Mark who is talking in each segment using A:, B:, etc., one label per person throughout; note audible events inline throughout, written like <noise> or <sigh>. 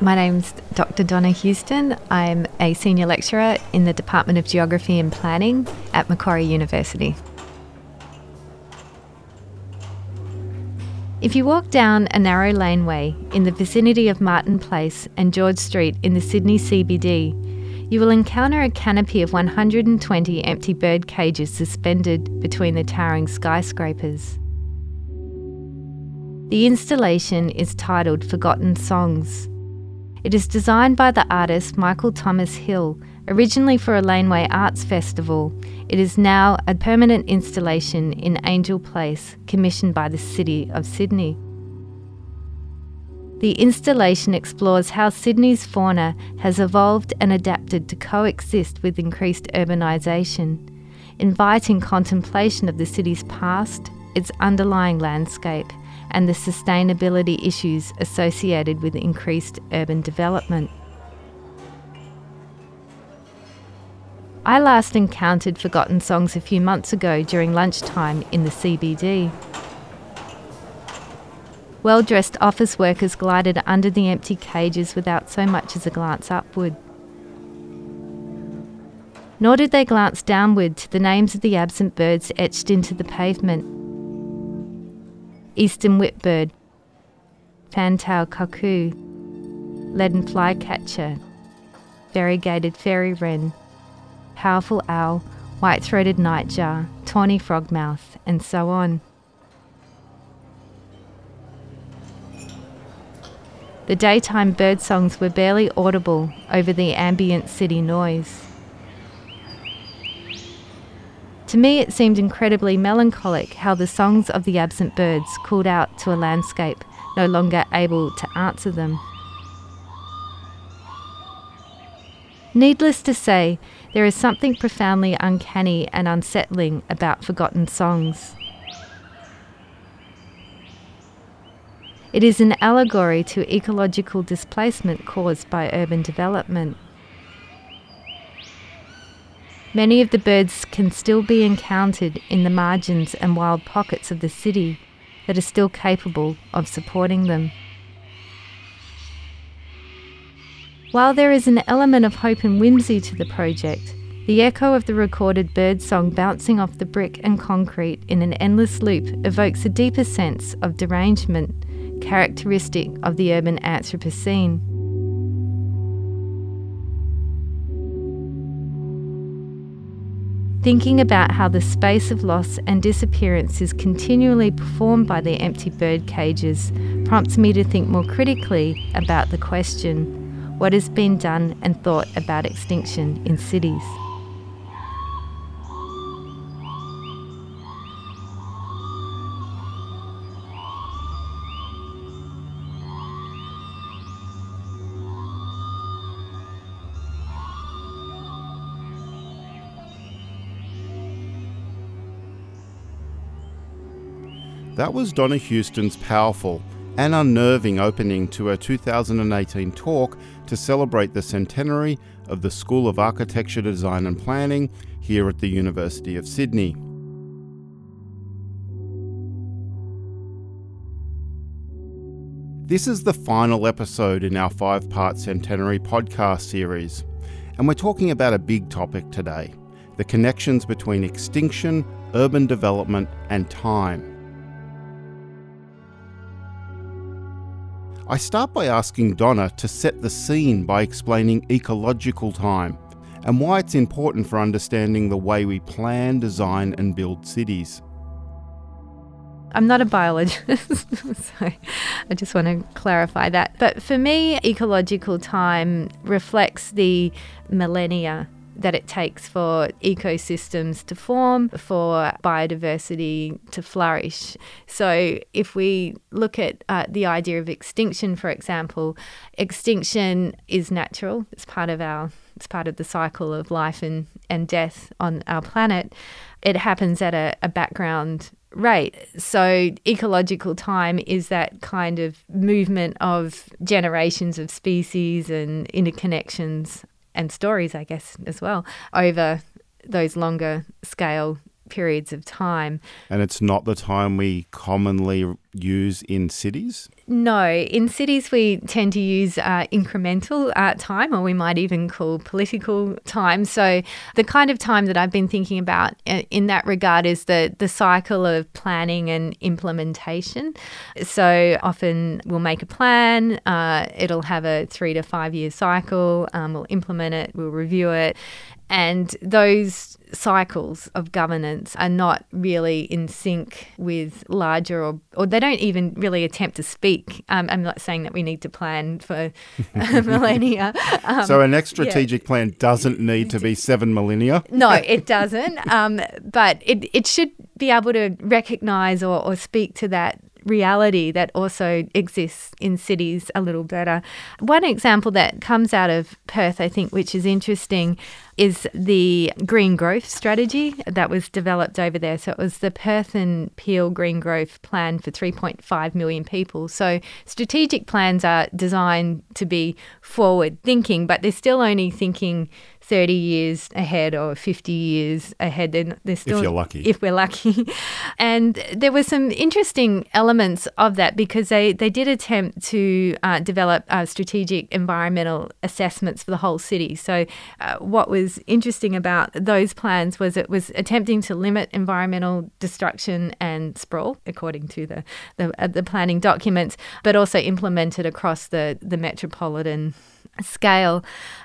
A: My name's Dr. Donna Houston. I'm a senior lecturer in the Department of Geography and Planning at Macquarie University. If you walk down a narrow laneway in the vicinity of Martin Place and George Street in the Sydney CBD, you will encounter a canopy of 120 empty bird cages suspended between the towering skyscrapers. The installation is titled Forgotten Songs. It is designed by the artist Michael Thomas Hill, originally for a Laneway Arts Festival. It is now a permanent installation in Angel Place, commissioned by the City of Sydney. The installation explores how Sydney's fauna has evolved and adapted to coexist with increased urbanisation, inviting contemplation of the city's past, its underlying landscape, and the sustainability issues associated with increased urban development. I last encountered Forgotten Songs a few months ago during lunchtime in the CBD. Well dressed office workers glided under the empty cages without so much as a glance upward. Nor did they glance downward to the names of the absent birds etched into the pavement eastern whipbird, fantail cuckoo, leaden flycatcher, variegated fairy wren, powerful owl, white throated nightjar, tawny frogmouth, and so on. The daytime bird songs were barely audible over the ambient city noise. To me, it seemed incredibly melancholic how the songs of the absent birds called out to a landscape no longer able to answer them. Needless to say, there is something profoundly uncanny and unsettling about forgotten songs. It is an allegory to ecological displacement caused by urban development. Many of the birds can still be encountered in the margins and wild pockets of the city that are still capable of supporting them. While there is an element of hope and whimsy to the project, the echo of the recorded bird song bouncing off the brick and concrete in an endless loop evokes a deeper sense of derangement characteristic of the urban Anthropocene. Thinking about how the space of loss and disappearance is continually performed by the empty bird cages prompts me to think more critically about the question what has been done and thought about extinction in cities.
B: That was Donna Houston's powerful and unnerving opening to her 2018 talk to celebrate the centenary of the School of Architecture, Design and Planning here at the University of Sydney. This is the final episode in our five part centenary podcast series, and we're talking about a big topic today the connections between extinction, urban development, and time. I start by asking Donna to set the scene by explaining ecological time and why it's important for understanding the way we plan, design, and build cities.
A: I'm not a biologist, <laughs> so I just want to clarify that. But for me, ecological time reflects the millennia that it takes for ecosystems to form, for biodiversity to flourish. So, if we look at uh, the idea of extinction, for example, extinction is natural, it's part of our it's part of the cycle of life and, and death on our planet. It happens at a, a background rate. So, ecological time is that kind of movement of generations of species and interconnections and stories, I guess, as well, over those longer scale periods of time.
B: And it's not the time we commonly use in cities?
A: No, in cities we tend to use uh, incremental uh, time, or we might even call political time. So, the kind of time that I've been thinking about uh, in that regard is the the cycle of planning and implementation. So, often we'll make a plan. Uh, it'll have a three to five year cycle. Um, we'll implement it. We'll review it, and those cycles of governance are not really in sync with larger or, or they don't even really attempt to speak. Um, I'm not saying that we need to plan for <laughs> <laughs> millennia.
B: Um, so, a next strategic yeah. plan doesn't need to be seven millennia? <laughs>
A: No, it doesn't. Um, but it, it should be able to recognize or, or speak to that reality that also exists in cities a little better. One example that comes out of Perth, I think, which is interesting, is the green growth strategy that was developed over there. So it was the Perth and Peel Green Growth Plan for 3.5 million people. So strategic plans are designed to be forward thinking, but they're still only thinking 30 years ahead or 50 years ahead. They're, they're still,
B: if you're lucky.
A: If we're lucky. <laughs> and there were some interesting elements of that because they, they did attempt to uh, develop uh, strategic environmental assessments for the whole city. So, uh, what was interesting about those plans was it was attempting to limit environmental destruction and sprawl, according to the, the, uh, the planning documents, but also implemented across the, the metropolitan scale.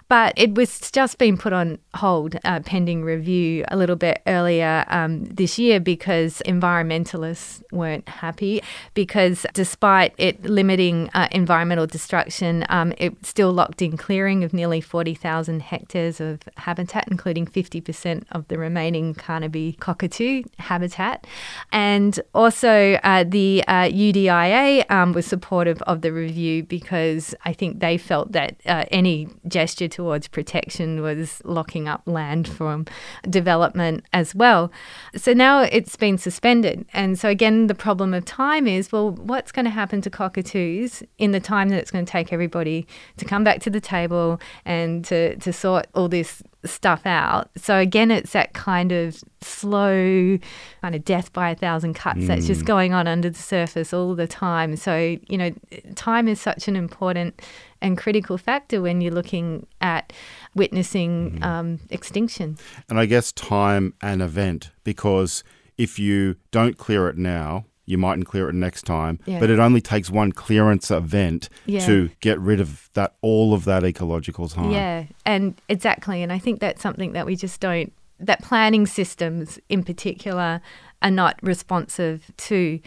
A: But it was just been put on hold uh, pending review a little bit earlier um, this year because environmentalists weren't happy. Because despite it limiting uh, environmental destruction, um, it still locked in clearing of nearly 40,000 hectares of habitat, including 50% of the remaining Carnaby cockatoo habitat. And also, uh, the UDIA uh, um, was supportive of the review because I think they felt that uh, any gesture towards protection was locking up land from development as well. So now it's been suspended. And so, again, the problem of time is well, what's going to happen to cockatoos in the time that it's going to take everybody to come back to the table and to, to sort all this stuff out. So again, it's that kind of slow kind of death by a thousand cuts mm. that's just mm. going on under the surface all the time. So, you know, time is such an important and critical factor when you're looking at witnessing mm. um, extinction.
B: And I guess time and event, because if you don't clear it now, you mightn't clear it next time. Yeah. But it only takes one clearance event yeah. to get rid of that all of that ecological time.
A: Yeah, and exactly. And I think that's something that we just don't that planning systems in particular are not responsive to.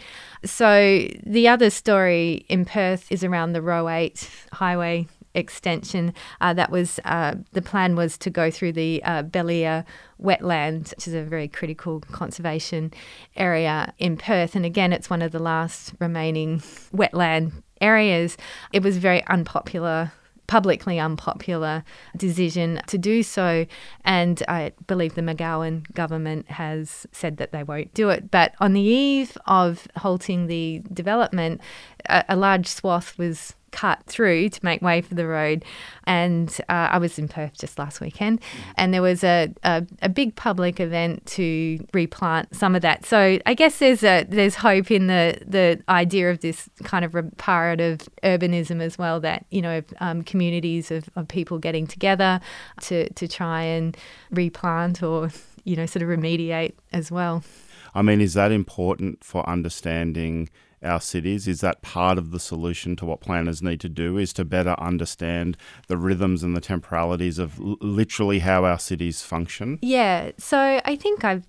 A: So the other story in Perth is around the Roe 8 highway extension. Uh, that was uh, the plan was to go through the uh, Beeliar wetland, which is a very critical conservation area in Perth. And again, it's one of the last remaining wetland areas. It was very unpopular publicly unpopular decision to do so. And I believe the McGowan government has said that they won't do it. But on the eve of halting the development, a, a large swath was cut through to make way for the road. And uh, I was in Perth just last weekend, and there was a, a, a, big public event to replant some of that. So I guess there's a there's hope in the the idea of this kind of reparative urbanism as well. That you know um, communities of, of people getting together to to try and replant or you know sort of remediate as well.
B: I mean, is that important for understanding? Our cities? Is that part of the solution to what planners need to do? Is to better understand the rhythms and the temporalities of l- literally how our cities function?
A: Yeah. So I think I've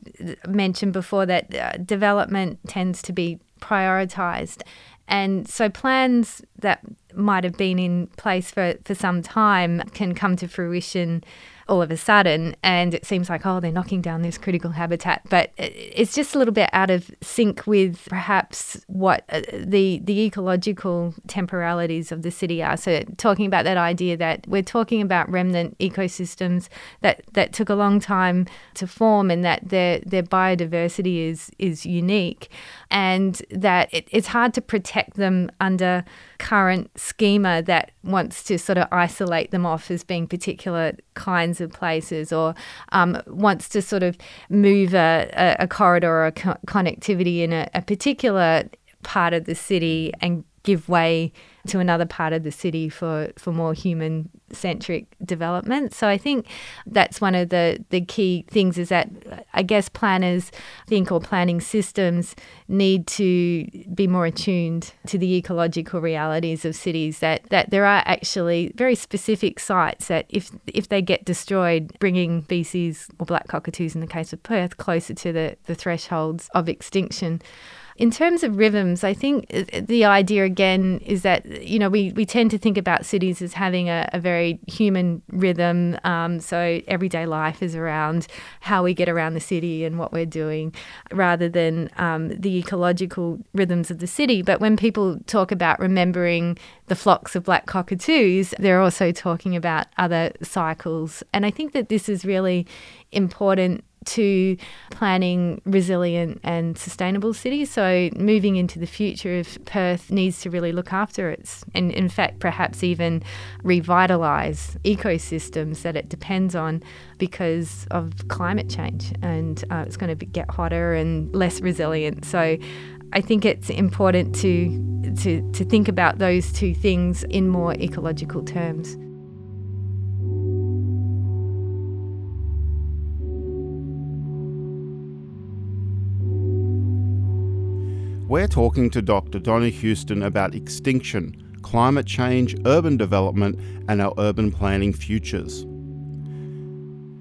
A: mentioned before that uh, development tends to be prioritized. And so plans that might have been in place for, for some time can come to fruition all of a sudden. And it seems like, oh, they're knocking down this critical habitat. But it's just a little bit out of sync with perhaps what uh, the, the ecological temporalities of the city are. So, talking about that idea that we're talking about remnant ecosystems that, that took a long time to form and that their, their biodiversity is, is unique and that it, it's hard to protect them under current schema that wants to sort of isolate them off as being particular kinds of places or um, wants to sort of move a, a, corridor or a co- connectivity in a, a particular part of the city and give way to another part of the city for, for more human centric development. So I think that's one of the, the key things is that I guess planners think or planning systems need to be more attuned to the ecological realities of cities that, that there are actually very specific sites that if if they get destroyed, bringing species or black cockatoos in the case of Perth closer to the, the thresholds of extinction. In terms of rhythms, I think uh, the idea again is that, you know, we, we tend to think about cities as having a, a very human rhythm. Um, so everyday life is around how we get around the city and what we're doing rather than um, the ecological rhythms of the city. But when people talk about remembering the flocks of black cockatoos, they're also talking about other cycles. And I think that this is really important to planning resilient and sustainable cities. So, moving into the future, if Perth needs to really look after its, and in fact, perhaps even revitalise ecosystems that it depends on because of climate change, and uh, it's going to get hotter and less resilient. So, I think it's important to, to, to think about those two things in more ecological terms.
B: We're talking to Dr. Donna Houston about extinction, climate change, urban development, and our urban planning futures.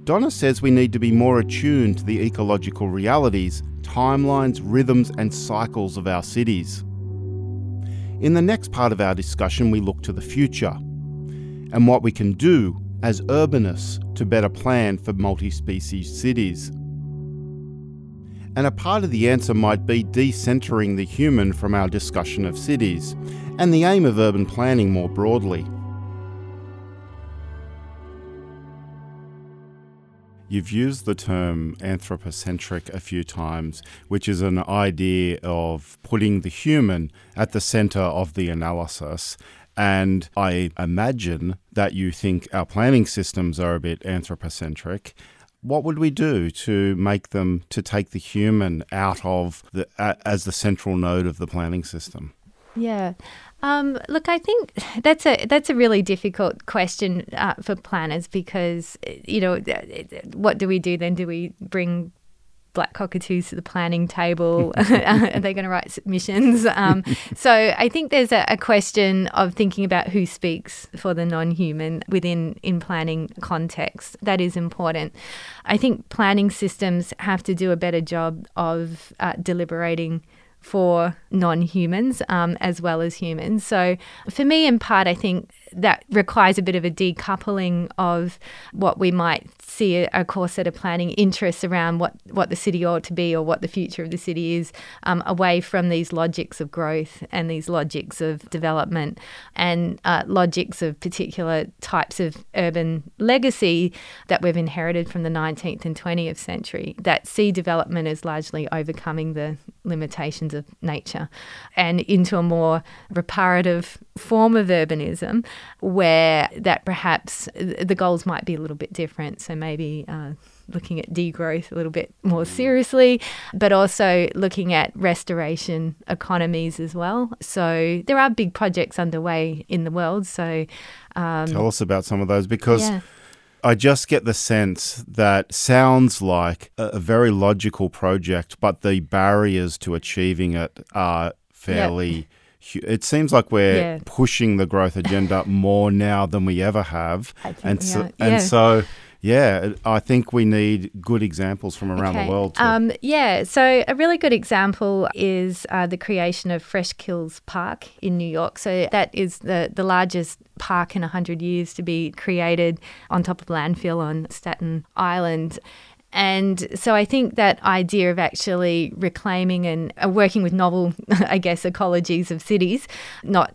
B: Donna says we need to be more attuned to the ecological realities, timelines, rhythms, and cycles of our cities. In the next part of our discussion, we look to the future and what we can do as urbanists to better plan for multi species cities. And a part of the answer might be decentering the human from our discussion of cities, and the aim of urban planning more broadly. You've used the term anthropocentric a few times, which is an idea of putting the human at the centre of the analysis. And I imagine that you think our planning systems are a bit anthropocentric what would we do to make them to take the human out of the uh, as the central node of the planning system?
A: Yeah. Um, look, I think that's a that's a really difficult question uh, for planners because you know what do we do then? Do we bring black cockatoos to the planning table? <laughs> <laughs> Are they going to write submissions? Um, <laughs> so I think there's a, a, question of thinking about who speaks for the non-human within in planning context. That is important. I think planning systems have to do a better job of uh, deliberating for non humans um, as well as humans. So, for me, in part, I think that requires a bit of a decoupling of what we might see a, core set of planning interests around what, what the city ought to be or what the future of the city is, um, away from these logics of growth and these logics of development and uh, logics of particular types of urban legacy that we've inherited from the 19th and 20th century that see development as largely overcoming the limitations of nature and into a more reparative form of urbanism where that perhaps the goals might be a little bit different. So maybe uh, looking at degrowth a little bit more seriously, but also looking at restoration economies as well. So there are big projects underway in the world. So
B: um, tell us about some of those because. Yeah. I just get the sense that sounds like a, a, very logical project, but the barriers to achieving it are fairly. Yep it seems like we're yeah. pushing the growth agenda <laughs> more now than we ever have, and so, and yeah. so yeah, I think we need good examples from around okay. the world. Um,
A: yeah, so a really good example is uh, the creation of Fresh Kills Park in New York. So that is the, the largest park in 100 years to be created on top of landfill on Staten Island. And so I think that idea of actually reclaiming and uh, working with novel, <laughs> I guess, ecologies of cities, not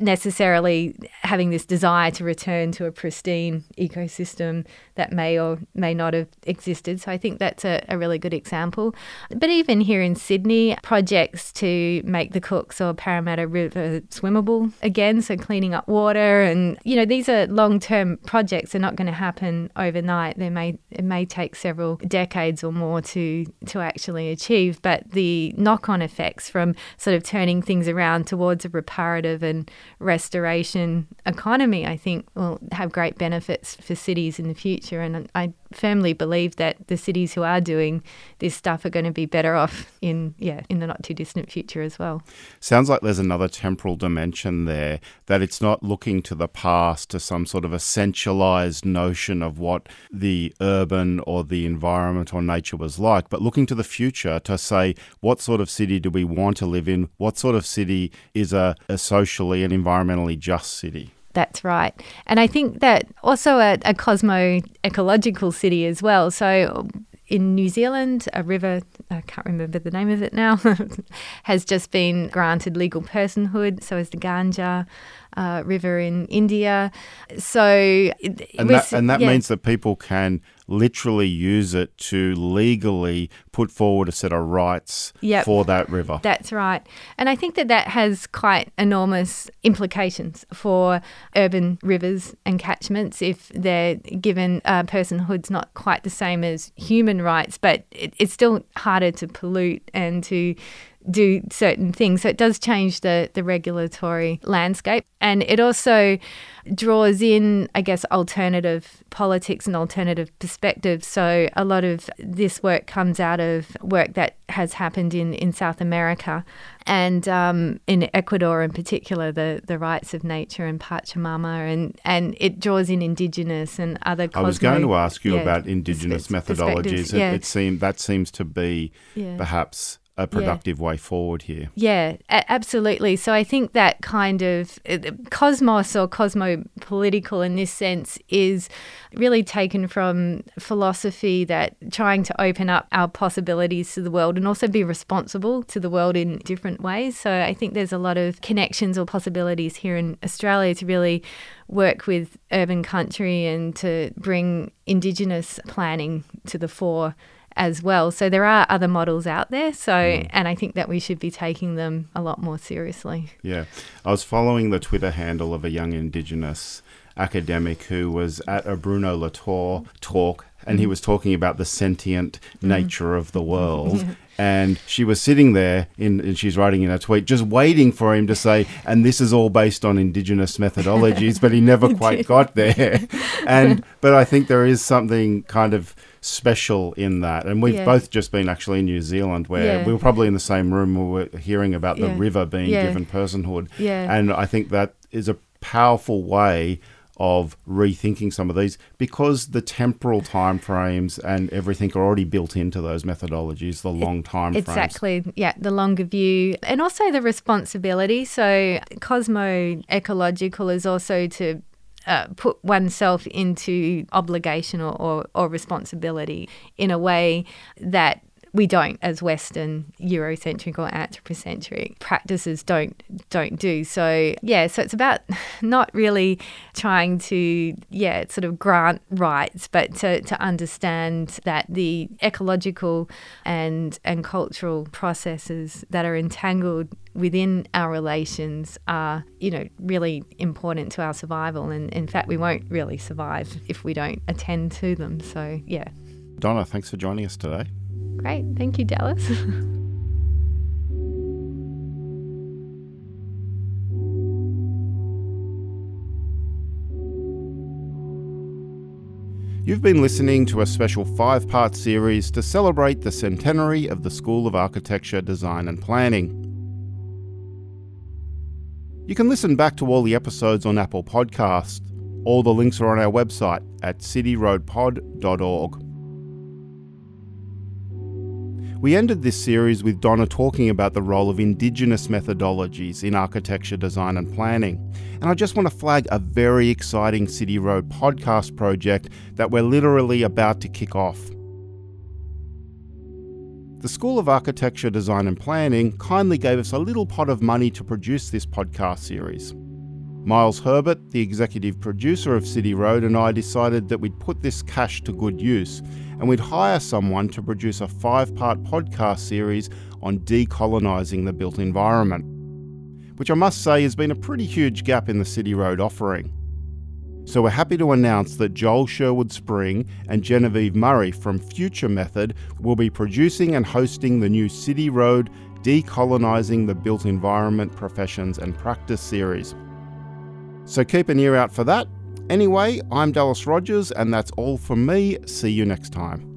A: necessarily having this desire to return to a pristine ecosystem that may or may not have existed. So I think that's a, a really good example. But even here in Sydney, projects to make the Cooks or Parramatta River swimmable again, so cleaning up water and you know these are long-term projects. They're not going to happen overnight. They may it may take several decades or more to to actually achieve, but the knock-on effects from sort of turning things around towards a reparative and restoration economy, I think, will have great benefits for cities in the future. And I firmly believe that the cities who are doing this stuff are going to be better off in yeah in the not too distant future as well.
B: Sounds like there's another temporal dimension there that it's not looking to the past to some sort of essentialized notion of what the urban or the environment or nature was like, but looking to the future to say what sort of city do we want to live in? What sort of city is a, a socially and environmentally just city?
A: That's right. And I think that also a, a cosmo ecological city as well. So in New Zealand, a river, I can't remember the name of it now, <laughs> has just been granted legal personhood. So is the Ganga uh, River in India. So,
B: and that, and that yeah. means that people can literally use it to legally put forward a set of rights yep. for that river.
A: That's right. And I think that that has quite enormous implications for urban rivers and catchments if they're given uh, personhood's not quite the same as human rights, but it, it's still harder to pollute and to do certain things. So it does change the, the regulatory landscape. And it also draws in, I guess, alternative politics and alternative perspectives. So a lot of this work comes out of work that has happened in, in South America and um, in Ecuador in particular, the, the rights of nature and Pachamama, and, and it draws in indigenous and other. Cosmo,
B: I was going to ask you yeah, about indigenous methodologies. Yeah. It, it seemed that seems to be yeah. perhaps a productive yeah. way forward here.
A: Yeah, a- absolutely. So I think that kind of uh, cosmos or cosmopolitical in this sense is really taken from philosophy that trying to open up our possibilities to the world and also be responsible to the world in different ways. So I think there's a lot of connections or possibilities here in Australia to really work with urban country and to bring Indigenous planning to the fore as well. So there are other models out there. So, mm. and I think that we should be taking them a lot more seriously.
B: Yeah. I was following the Twitter handle of a young Indigenous academic who was at a Bruno Latour talk and he mm. was talking about the sentient mm. nature of the world. <laughs> And she was sitting there, in, and she's writing in a tweet, just waiting for him to say, and this is all based on indigenous methodologies, but he never <laughs> quite got there. <laughs> And but I think there is something kind of special in that. And we've yeah. both just been actually in New Zealand where yeah. we were probably in the same room we were hearing about yeah. the river being given personhood. And I think that is a powerful way of rethinking some of these because the temporal time frames and everything are already built into those methodologies the long time
A: frames exactly yeah the longer view and also the responsibility so cosmo ecological is also to uh, put oneself into obligation or, or, or responsibility in a way that we don't as western eurocentric or anthropocentric practices don't don't do. So yeah so it's about <laughs> not really trying to yeah sort of grant rights but to, to understand that the ecological and and cultural processes that are entangled within our relations are you know really important to our survival. And in fact we won't really survive if we don't attend to them. So yeah.
B: Donna thanks for joining us today
A: Great. Thank you, Dallas. <laughs>
B: You've been listening to a special five part series to celebrate the centenary of the School of Architecture, Design and Planning. You can listen back to all the episodes on Apple Podcast. All the links are on our website at cityroadpod.org. We ended this series with Donna talking about the role of Indigenous methodologies in architecture, design, and planning. And I just want to flag a very exciting City Road podcast project that we're literally about to kick off. The School of Architecture, Design and Planning kindly gave us a little pot of money to produce this podcast series. Miles Herbert, the executive producer of City Road, and I decided that we'd put this cash to good use and we'd hire someone to produce a five part podcast series on decolonising the built environment, which I must say has been a pretty huge gap in the City Road offering. So we're happy to announce that Joel Sherwood Spring and Genevieve Murray from Future Method will be producing and hosting the new City Road Decolonising the Built Environment Professions and Practice series. So keep an ear out for that. Anyway, I'm Dallas Rogers, and that's all from me. See you next time.